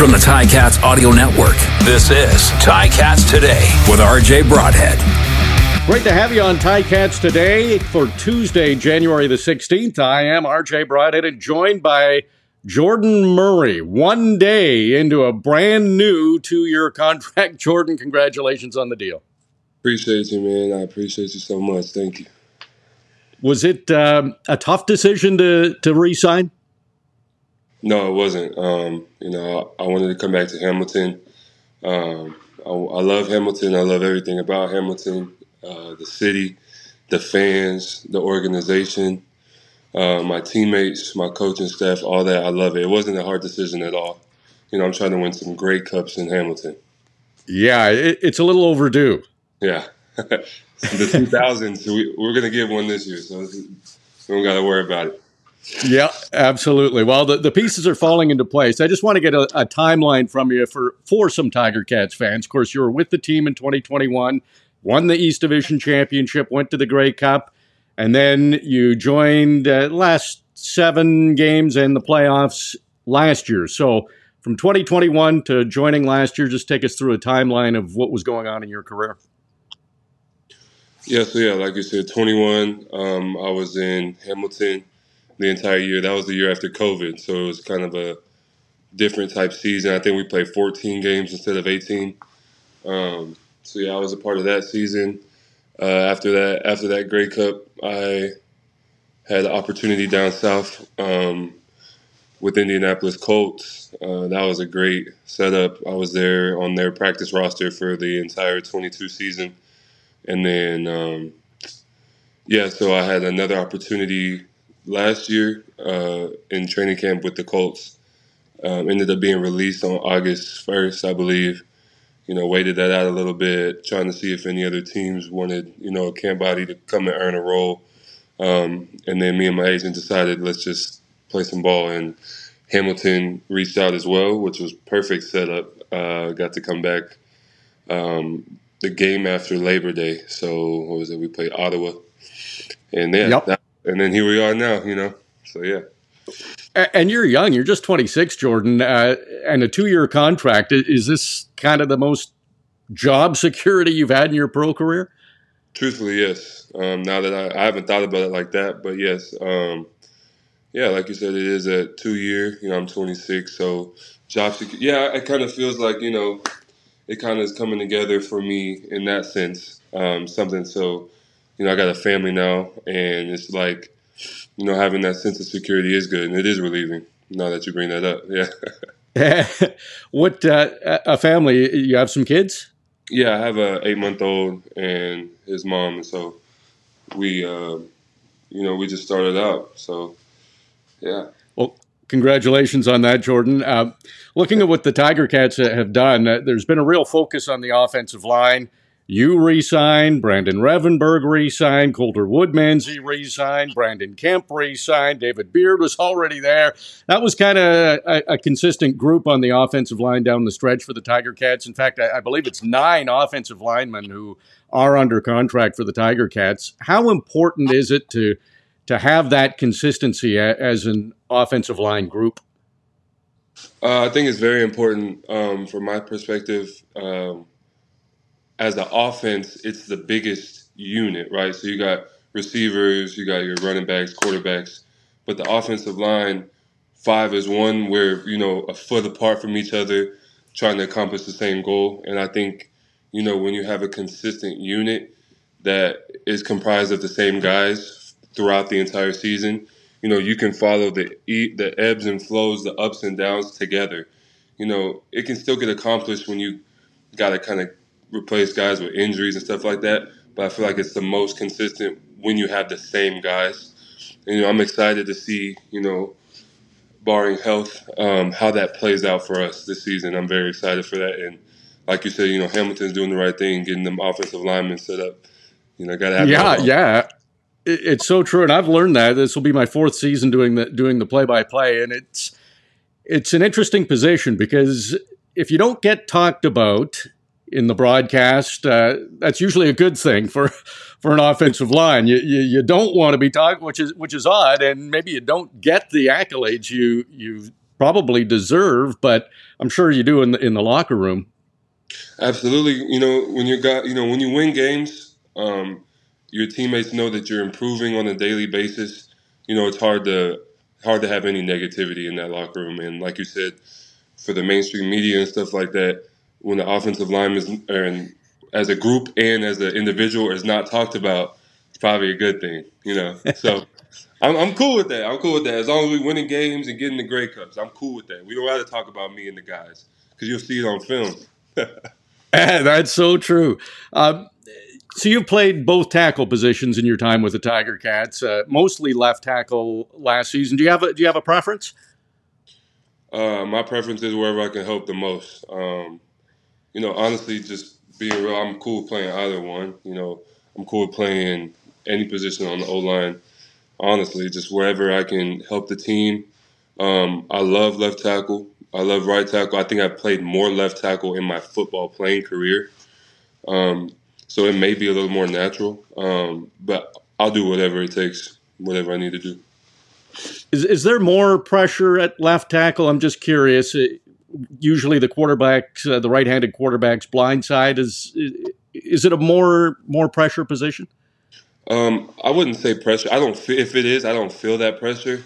From the Ticats Audio Network, this is Ticats Today with RJ Broadhead. Great to have you on Ticats today for Tuesday, January the 16th. I am RJ Broadhead and joined by Jordan Murray, one day into a brand new two year contract. Jordan, congratulations on the deal. Appreciate you, man. I appreciate you so much. Thank you. Was it um, a tough decision to, to re sign? No, it wasn't. Um, you know, I, I, wanted to come back to Hamilton. Um, I, I, love Hamilton. I love everything about Hamilton, uh, the city, the fans, the organization, uh, my teammates, my coaching staff, all that. I love it. It wasn't a hard decision at all. You know, I'm trying to win some Grey Cups in Hamilton. Yeah, it, it's a little overdue. Yeah. the 2000s, we, we're going to get one this year, so we don't got to worry about it. Yeah, absolutely. Well, the, the pieces are falling into place. I just want to get a, a, timeline from you for, for some Tiger Cats fans. Of course, you were with the team in 2021, won the East Division Championship, went to the Grey Cup, and then you joined uh, last seven games in the playoffs last year. So from 2021 to joining last year, just take us through a timeline of what was going on in your career. Yeah, so yeah, like you said, 21, um, I was in Hamilton the entire year. That was the year after COVID, so it was kind of a different type season. I think we played 14 games instead of 18. Um, so yeah, I was a part of that season. Uh, after that, after that Grey Cup, I had an opportunity down south um, with Indianapolis Colts. Uh, that was a great setup. I was there on their practice roster for the entire 22 season, and then um, yeah, so I had another opportunity last year uh, in training camp with the Colts. Um, ended up being released on August 1st, I believe. You know, waited that out a little bit, trying to see if any other teams wanted, you know, a camp body to come and earn a role. Um, and then me and my agent decided let's just play some ball. And Hamilton reached out as well, which was perfect setup. Uh, got to come back um, the game after Labor Day. So what was it? We played Ottawa, and yeah, yep. that and then here we are now, you know. So yeah. And you're young. You're just 26, Jordan, uh, and a two-year contract. Is this kind of the most job security you've had in your pro career? Truthfully, yes. Um, now that I, I, haven't thought about it like that, but yes. Um, yeah, like you said, it is a two-year. You know, I'm 26, so job security. Yeah, it kind of feels like you know, it kind of is coming together for me in that sense. Um, something so you know, I got a family now, and it's like, you know, having that sense of security is good, and it is relieving. Now that you bring that up, yeah. what uh, a family? You have some kids? Yeah, I have a eight month old and his mom, and so we, uh, you know, we just started out. So, yeah. Well, congratulations on that, Jordan. Uh, looking at what the Tiger Cats have done, uh, there's been a real focus on the offensive line. You re-signed, Brandon Revenberg re-signed, Coulter Woodmansey re-signed, Brandon Kemp re-signed, David Beard was already there. That was kind of a, a, consistent group on the offensive line down the stretch for the Tiger Cats. In fact, I, I believe it's nine offensive linemen who are under contract for the Tiger Cats. How important is it to to have that consistency as an offensive line group? Uh, I think it's very important um, from my perspective. Um, as the offense, it's the biggest unit, right? So you got receivers, you got your running backs, quarterbacks, but the offensive line, five is one where you know a foot apart from each other, trying to accomplish the same goal. And I think you know when you have a consistent unit that is comprised of the same guys throughout the entire season, you know you can follow the the ebbs and flows, the ups and downs together. You know it can still get accomplished when you got to kind of replace guys with injuries and stuff like that. But I feel like it's the most consistent when you have the same guys. And, you know, I'm excited to see, you know, barring health, um, how that plays out for us this season. I'm very excited for that. And like you said, you know, Hamilton's doing the right thing, getting them offensive linemen set up. You know, got to have. Yeah, yeah. It's so true, and I've learned that this will be my fourth season doing the doing the play by play, and it's it's an interesting position because if you don't get talked about in the broadcast. Uh, that's usually a good thing for for an offensive line. You, you, you don't want to be talked, which is which is odd, and maybe you don't get the accolades you you probably deserve, but I'm sure you do in the in the locker room. Absolutely. You know, when you got you know when you win games, um, your teammates know that you're improving on a daily basis. You know, it's hard to hard to have any negativity in that locker room. And like you said, for the mainstream media and stuff like that, when the offensive line is and as a group and as an individual is not talked about, it's probably a good thing. You know, so. I'm, I'm cool with that. I'm cool with that. As long as we winning games and getting the Grey Cups, I'm cool with that. We don't have to talk about me and the guys because you'll see it on film. That's so true. Um, so you've played both tackle positions in your time with the Tiger Cats, uh, mostly left tackle last season. Do you have a Do you have a preference? Uh, my preference is wherever I can help the most. Um, you know, honestly, just being real, I'm cool playing either one. You know, I'm cool playing any position on the O line. Honestly, just wherever I can help the team. Um, I love left tackle. I love right tackle. I think I've played more left tackle in my football playing career. Um, so it may be a little more natural, um, but I'll do whatever it takes, whatever I need to do. Is, is there more pressure at left tackle? I'm just curious. Usually, the quarterback, uh, the right-handed quarterback's blind side is is it a more more pressure position? Um, I wouldn't say pressure. I don't. If it is, I don't feel that pressure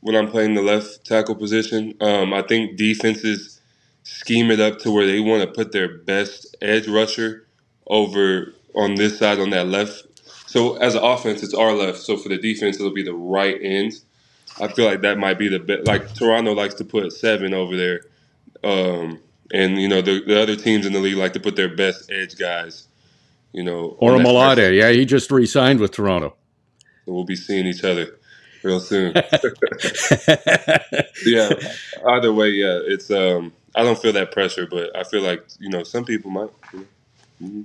when I'm playing the left tackle position. Um, I think defenses scheme it up to where they want to put their best edge rusher over on this side on that left. So as an offense, it's our left. So for the defense, it'll be the right end. I feel like that might be the best. Like Toronto likes to put seven over there, um, and you know the, the other teams in the league like to put their best edge guys. You know, Orimolade, yeah, he just re-signed with Toronto. So we'll be seeing each other real soon. yeah. Either way, yeah, it's um, I don't feel that pressure, but I feel like you know some people might. You know. Mm-hmm.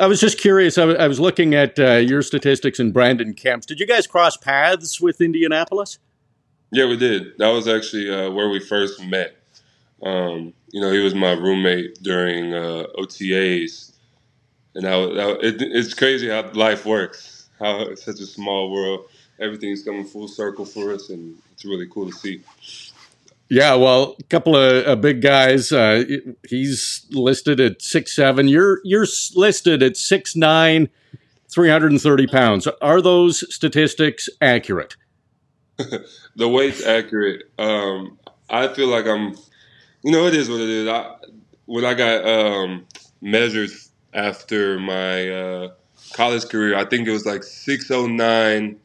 I was just curious. I, w- I was looking at uh, your statistics and Brandon Kemp's. Did you guys cross paths with Indianapolis? Yeah, we did. That was actually uh, where we first met. Um, you know, he was my roommate during uh, OTAs, and it, it's crazy how life works. How it's such a small world. Everything's coming full circle for us, and it's really cool to see. Yeah, well, a couple of uh, big guys. Uh, he's listed at six seven. You're you're listed at six nine, three hundred and thirty pounds. Are those statistics accurate? the weight's accurate. Um, I feel like I'm. You know, it is what it is. I, when I got um, measured after my uh, college career, I think it was like six oh nine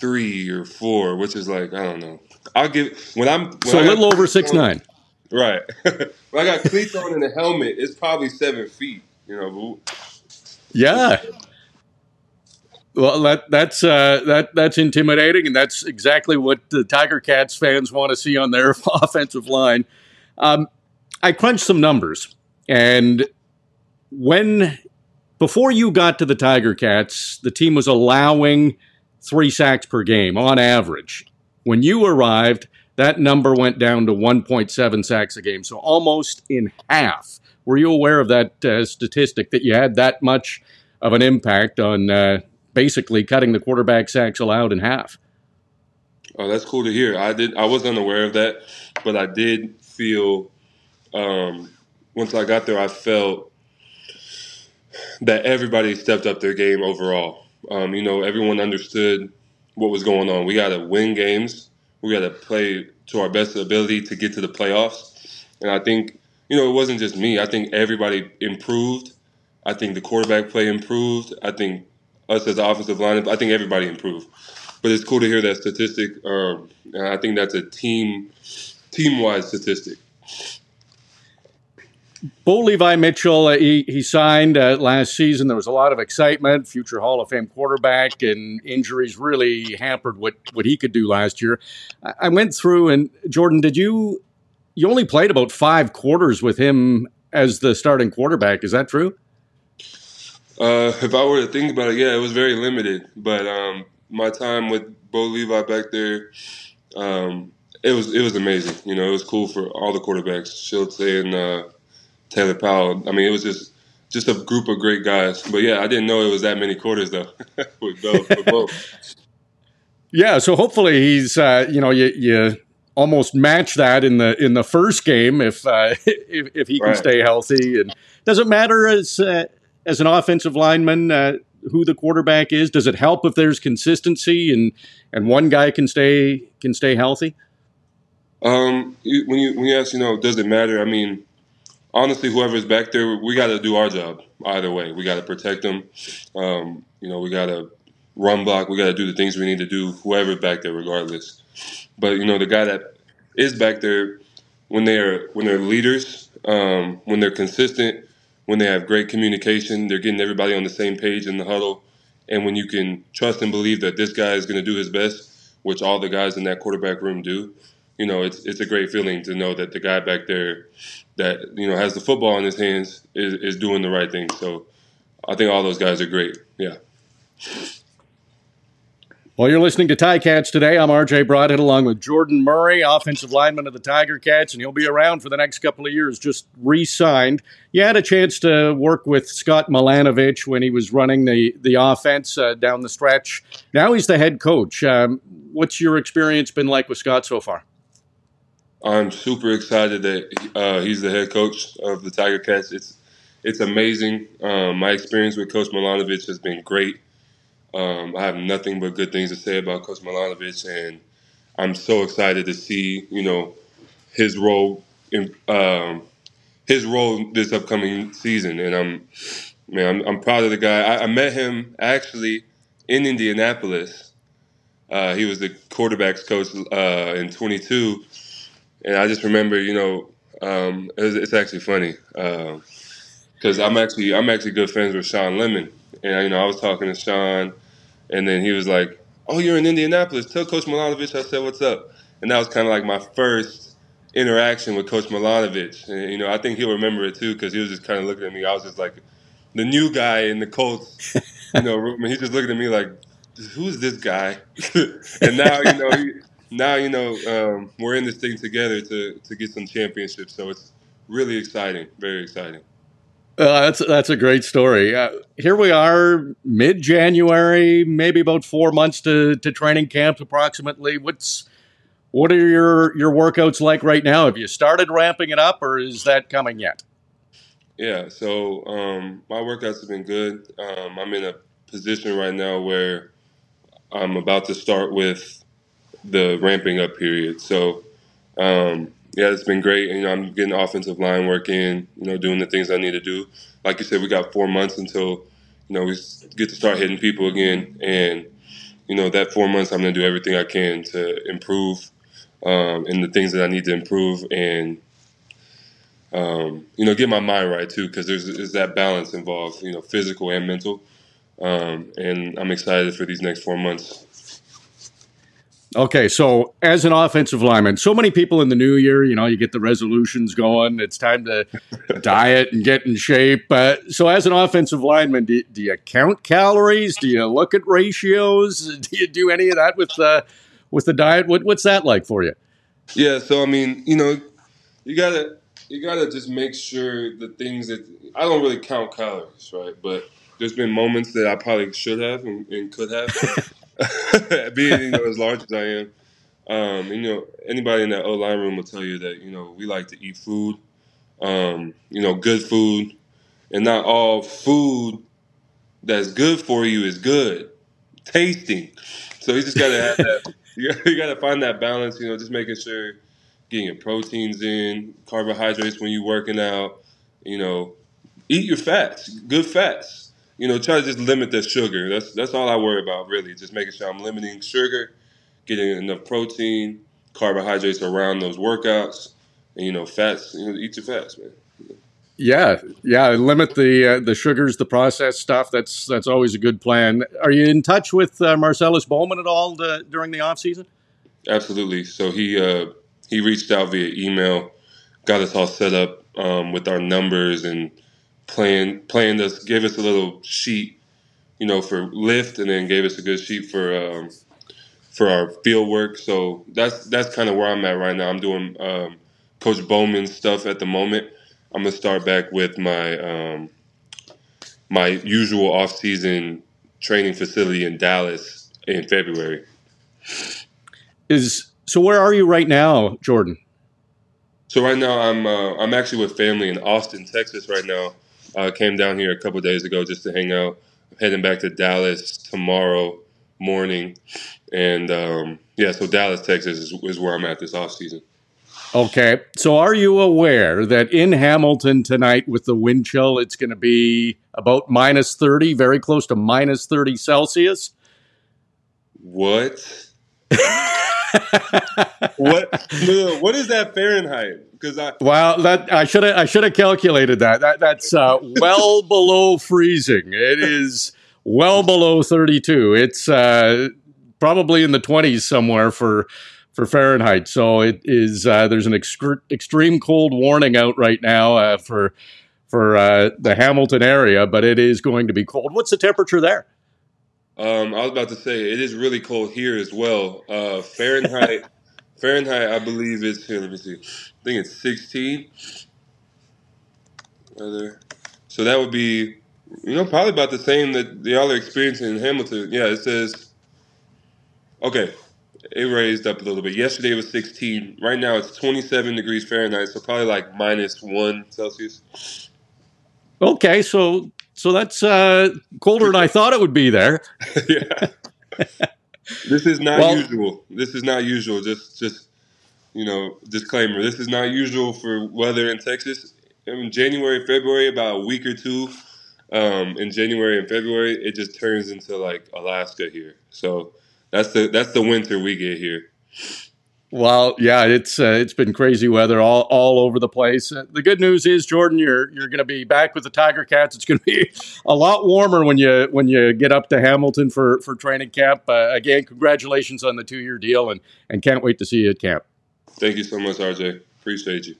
three or four, which is like I don't know I'll give when I'm when so I a little over six on, nine. Right. when I got cleats on and a helmet, it's probably seven feet. You know. Yeah. Well, that that's uh, that that's intimidating, and that's exactly what the Tiger Cats fans want to see on their offensive line. Um, I crunched some numbers, and when before you got to the Tiger Cats, the team was allowing three sacks per game on average. When you arrived, that number went down to 1.7 sacks a game, so almost in half. Were you aware of that uh, statistic that you had that much of an impact on uh, basically cutting the quarterback sacks allowed in half? Oh, that's cool to hear. I did. I was unaware of that, but I did feel um, once I got there, I felt that everybody stepped up their game overall. Um, you know, everyone understood what was going on. We got to win games. We got to play to our best ability to get to the playoffs. And I think, you know, it wasn't just me. I think everybody improved. I think the quarterback play improved. I think us as the offensive line, I think everybody improved. But it's cool to hear that statistic. Um, and I think that's a team team wide statistic. Bo Levi Mitchell, uh, he, he signed uh, last season. There was a lot of excitement, future Hall of Fame quarterback, and injuries really hampered what, what he could do last year. I, I went through, and Jordan, did you, you only played about five quarters with him as the starting quarterback. Is that true? Uh, if I were to think about it, yeah, it was very limited. But um, my time with Bo Levi back there, um, it was it was amazing. You know, it was cool for all the quarterbacks, Shiltz and uh, Taylor Powell. I mean, it was just just a group of great guys. But yeah, I didn't know it was that many quarters though with both. Yeah, so hopefully he's uh, you know you you almost match that in the in the first game if uh, if, if, he can right. stay healthy. And doesn't matter as uh, as an offensive lineman uh, who the quarterback is? Does it help if there's consistency and and one guy can stay can stay healthy? Um, when you when you ask, you know, does it matter? I mean, honestly, whoever's back there, we got to do our job either way. We got to protect them. Um, you know, we got to run block. We got to do the things we need to do. Whoever's back there, regardless. But you know, the guy that is back there, when they're when they're leaders, um, when they're consistent, when they have great communication, they're getting everybody on the same page in the huddle, and when you can trust and believe that this guy is going to do his best, which all the guys in that quarterback room do. You know, it's it's a great feeling to know that the guy back there that you know has the football in his hands is, is doing the right thing. So I think all those guys are great. Yeah. Well, you're listening to Ticats today. I'm RJ Broadhead along with Jordan Murray, offensive lineman of the Tiger Cats, and he'll be around for the next couple of years, just re signed. You had a chance to work with Scott Milanovich when he was running the, the offense uh, down the stretch. Now he's the head coach. Um, what's your experience been like with Scott so far? I'm super excited that uh, he's the head coach of the Tiger Cats. It's it's amazing. Um, my experience with Coach Milanovich has been great. Um, I have nothing but good things to say about Coach Milanovich, and I'm so excited to see you know his role in um, his role this upcoming season. And I'm man, I'm, I'm proud of the guy. I, I, met him actually in Indianapolis. Uh, he was the quarterbacks coach uh, in 22, and I just remember, you know, um, it was, it's actually funny because uh, I'm actually I'm actually good friends with Shawn Lemon, and you know, I was talking to Sean, and then he was like, "Oh, you're in Indianapolis. Tell Coach Milanovich I said what's up." And that was kind of like my first interaction with Coach Milanovich. And you know, I think he'll remember it too because he was just kind of looking at me. I was just like the new guy in the Colts, you know, room, and he's just looking at me like, "Who's this guy?" and now, you know, he, now you know um, we're in this thing together to to get some championships. So it's really exciting, very exciting. Uh, that's that's a great story. Uh, here we are, mid January, maybe about four months to, to training camp, approximately. What's what are your your workouts like right now? Have you started ramping it up, or is that coming yet? Yeah, so um, my workouts have been good. Um, I'm in a position right now where I'm about to start with the ramping up period. So um, yeah, it's been great. You know, I'm getting offensive line work in. You know, doing the things I need to do. Like you said, we got four months until you know we get to start hitting people again, and you know that four months I'm going to do everything I can to improve um, in the things that I need to improve, and um, you know get my mind right too, because there's, there's that balance involved. You know, physical and mental. Um, and I'm excited for these next four months. Okay, so as an offensive lineman, so many people in the new year, you know, you get the resolutions going. It's time to diet and get in shape. Uh, so, as an offensive lineman, do, do, you count calories? Do you look at ratios? Do you do any of that with uh, with the diet? What, what's that like for you? Yeah, so I mean, you know, you gotta you gotta just make sure the things that I don't really count calories, right? But there's been moments that I probably should have and, and could have. being you know as large as I am. Um, you know, anybody in that O line room will tell you that you know we like to eat food, um, you know, good food, and not all food that's good for you is good, tasting. So you just gotta have that. You gotta, you gotta find that balance. You know, just making sure getting your proteins in, carbohydrates when you're working out. You know, eat your fats, good fats you know, try to just limit the sugar. That's that's all I worry about really. Just making sure I'm limiting sugar, getting enough protein, carbohydrates around those workouts, and you know, fats. You know, eat your fats, man. Yeah, yeah. Limit the uh, the sugars, the processed stuff. That's that's always a good plan. Are you in touch with uh, Marcellus Bowman at all to, during the off season? Absolutely. So he uh, he reached out via email, got us all set up um, with our numbers and playing playing us gave us a little sheet, you know, for lift, and then gave us a good sheet for um, for our field work. So that's that's kind of where I'm at right now. I'm doing um, Coach Bowman's stuff at the moment. I'm gonna start back with my um, my usual off season training facility in Dallas in February. Is so where are you right now, Jordan? So right now I'm uh, I'm actually with family in Austin, Texas. Right now, uh, came down here a couple days ago just to hang out. I'm heading back to Dallas tomorrow morning, and um, yeah, so Dallas, Texas is, is where I'm at this off season. Okay, so are you aware that in Hamilton tonight with the wind chill, it's going to be about minus thirty, very close to minus thirty Celsius? What? what? What is that Fahrenheit? Because I well, that I should have I should have calculated that. That that's uh, well below freezing. It is well below thirty two. It's uh, probably in the twenties somewhere for for Fahrenheit. So it is. Uh, there's an extre- extreme cold warning out right now uh, for for uh, the Hamilton area, but it is going to be cold. What's the temperature there? Um, I was about to say it is really cold here as well. Uh, Fahrenheit, Fahrenheit, I believe is here. Let me see. I think it's 16. Rather, so that would be, you know, probably about the same that y'all are experiencing in Hamilton. Yeah, it says. Okay, it raised up a little bit. Yesterday it was 16. Right now it's 27 degrees Fahrenheit, so probably like minus one Celsius. Okay, so so that's uh, colder than I thought it would be there. yeah. This is not well, usual. This is not usual. Just, just you know, disclaimer. This is not usual for weather in Texas. In January, February, about a week or two, um, in January and February, it just turns into like Alaska here. So that's the that's the winter we get here. Well, yeah, it's uh, it's been crazy weather all, all over the place. Uh, the good news is, Jordan, you're you're going to be back with the Tiger Cats. It's going to be a lot warmer when you when you get up to Hamilton for for training camp. Uh, again, congratulations on the two year deal, and and can't wait to see you at camp. Thank you so much, RJ. Appreciate you.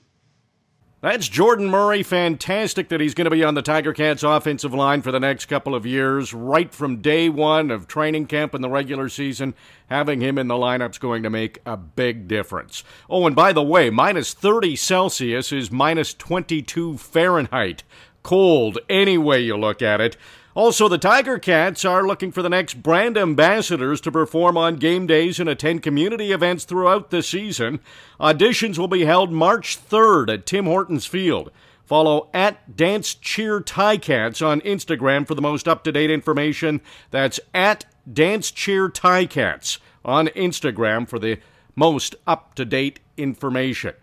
That's Jordan Murray. Fantastic that he's going to be on the Tiger Cats offensive line for the next couple of years. Right from day one of training camp in the regular season, having him in the lineup's going to make a big difference. Oh, and by the way, minus 30 Celsius is minus 22 Fahrenheit. Cold any way you look at it. Also, the Tiger Cats are looking for the next brand ambassadors to perform on game days and attend community events throughout the season. Auditions will be held March 3rd at Tim Hortons Field. Follow at Dance Cheer Ticats on Instagram for the most up to date information. That's at Dance Cheer Ticats on Instagram for the most up to date information.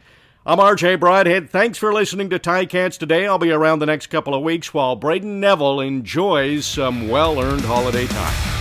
I'm RJ Broadhead. Thanks for listening to Ticats today. I'll be around the next couple of weeks while Braden Neville enjoys some well earned holiday time.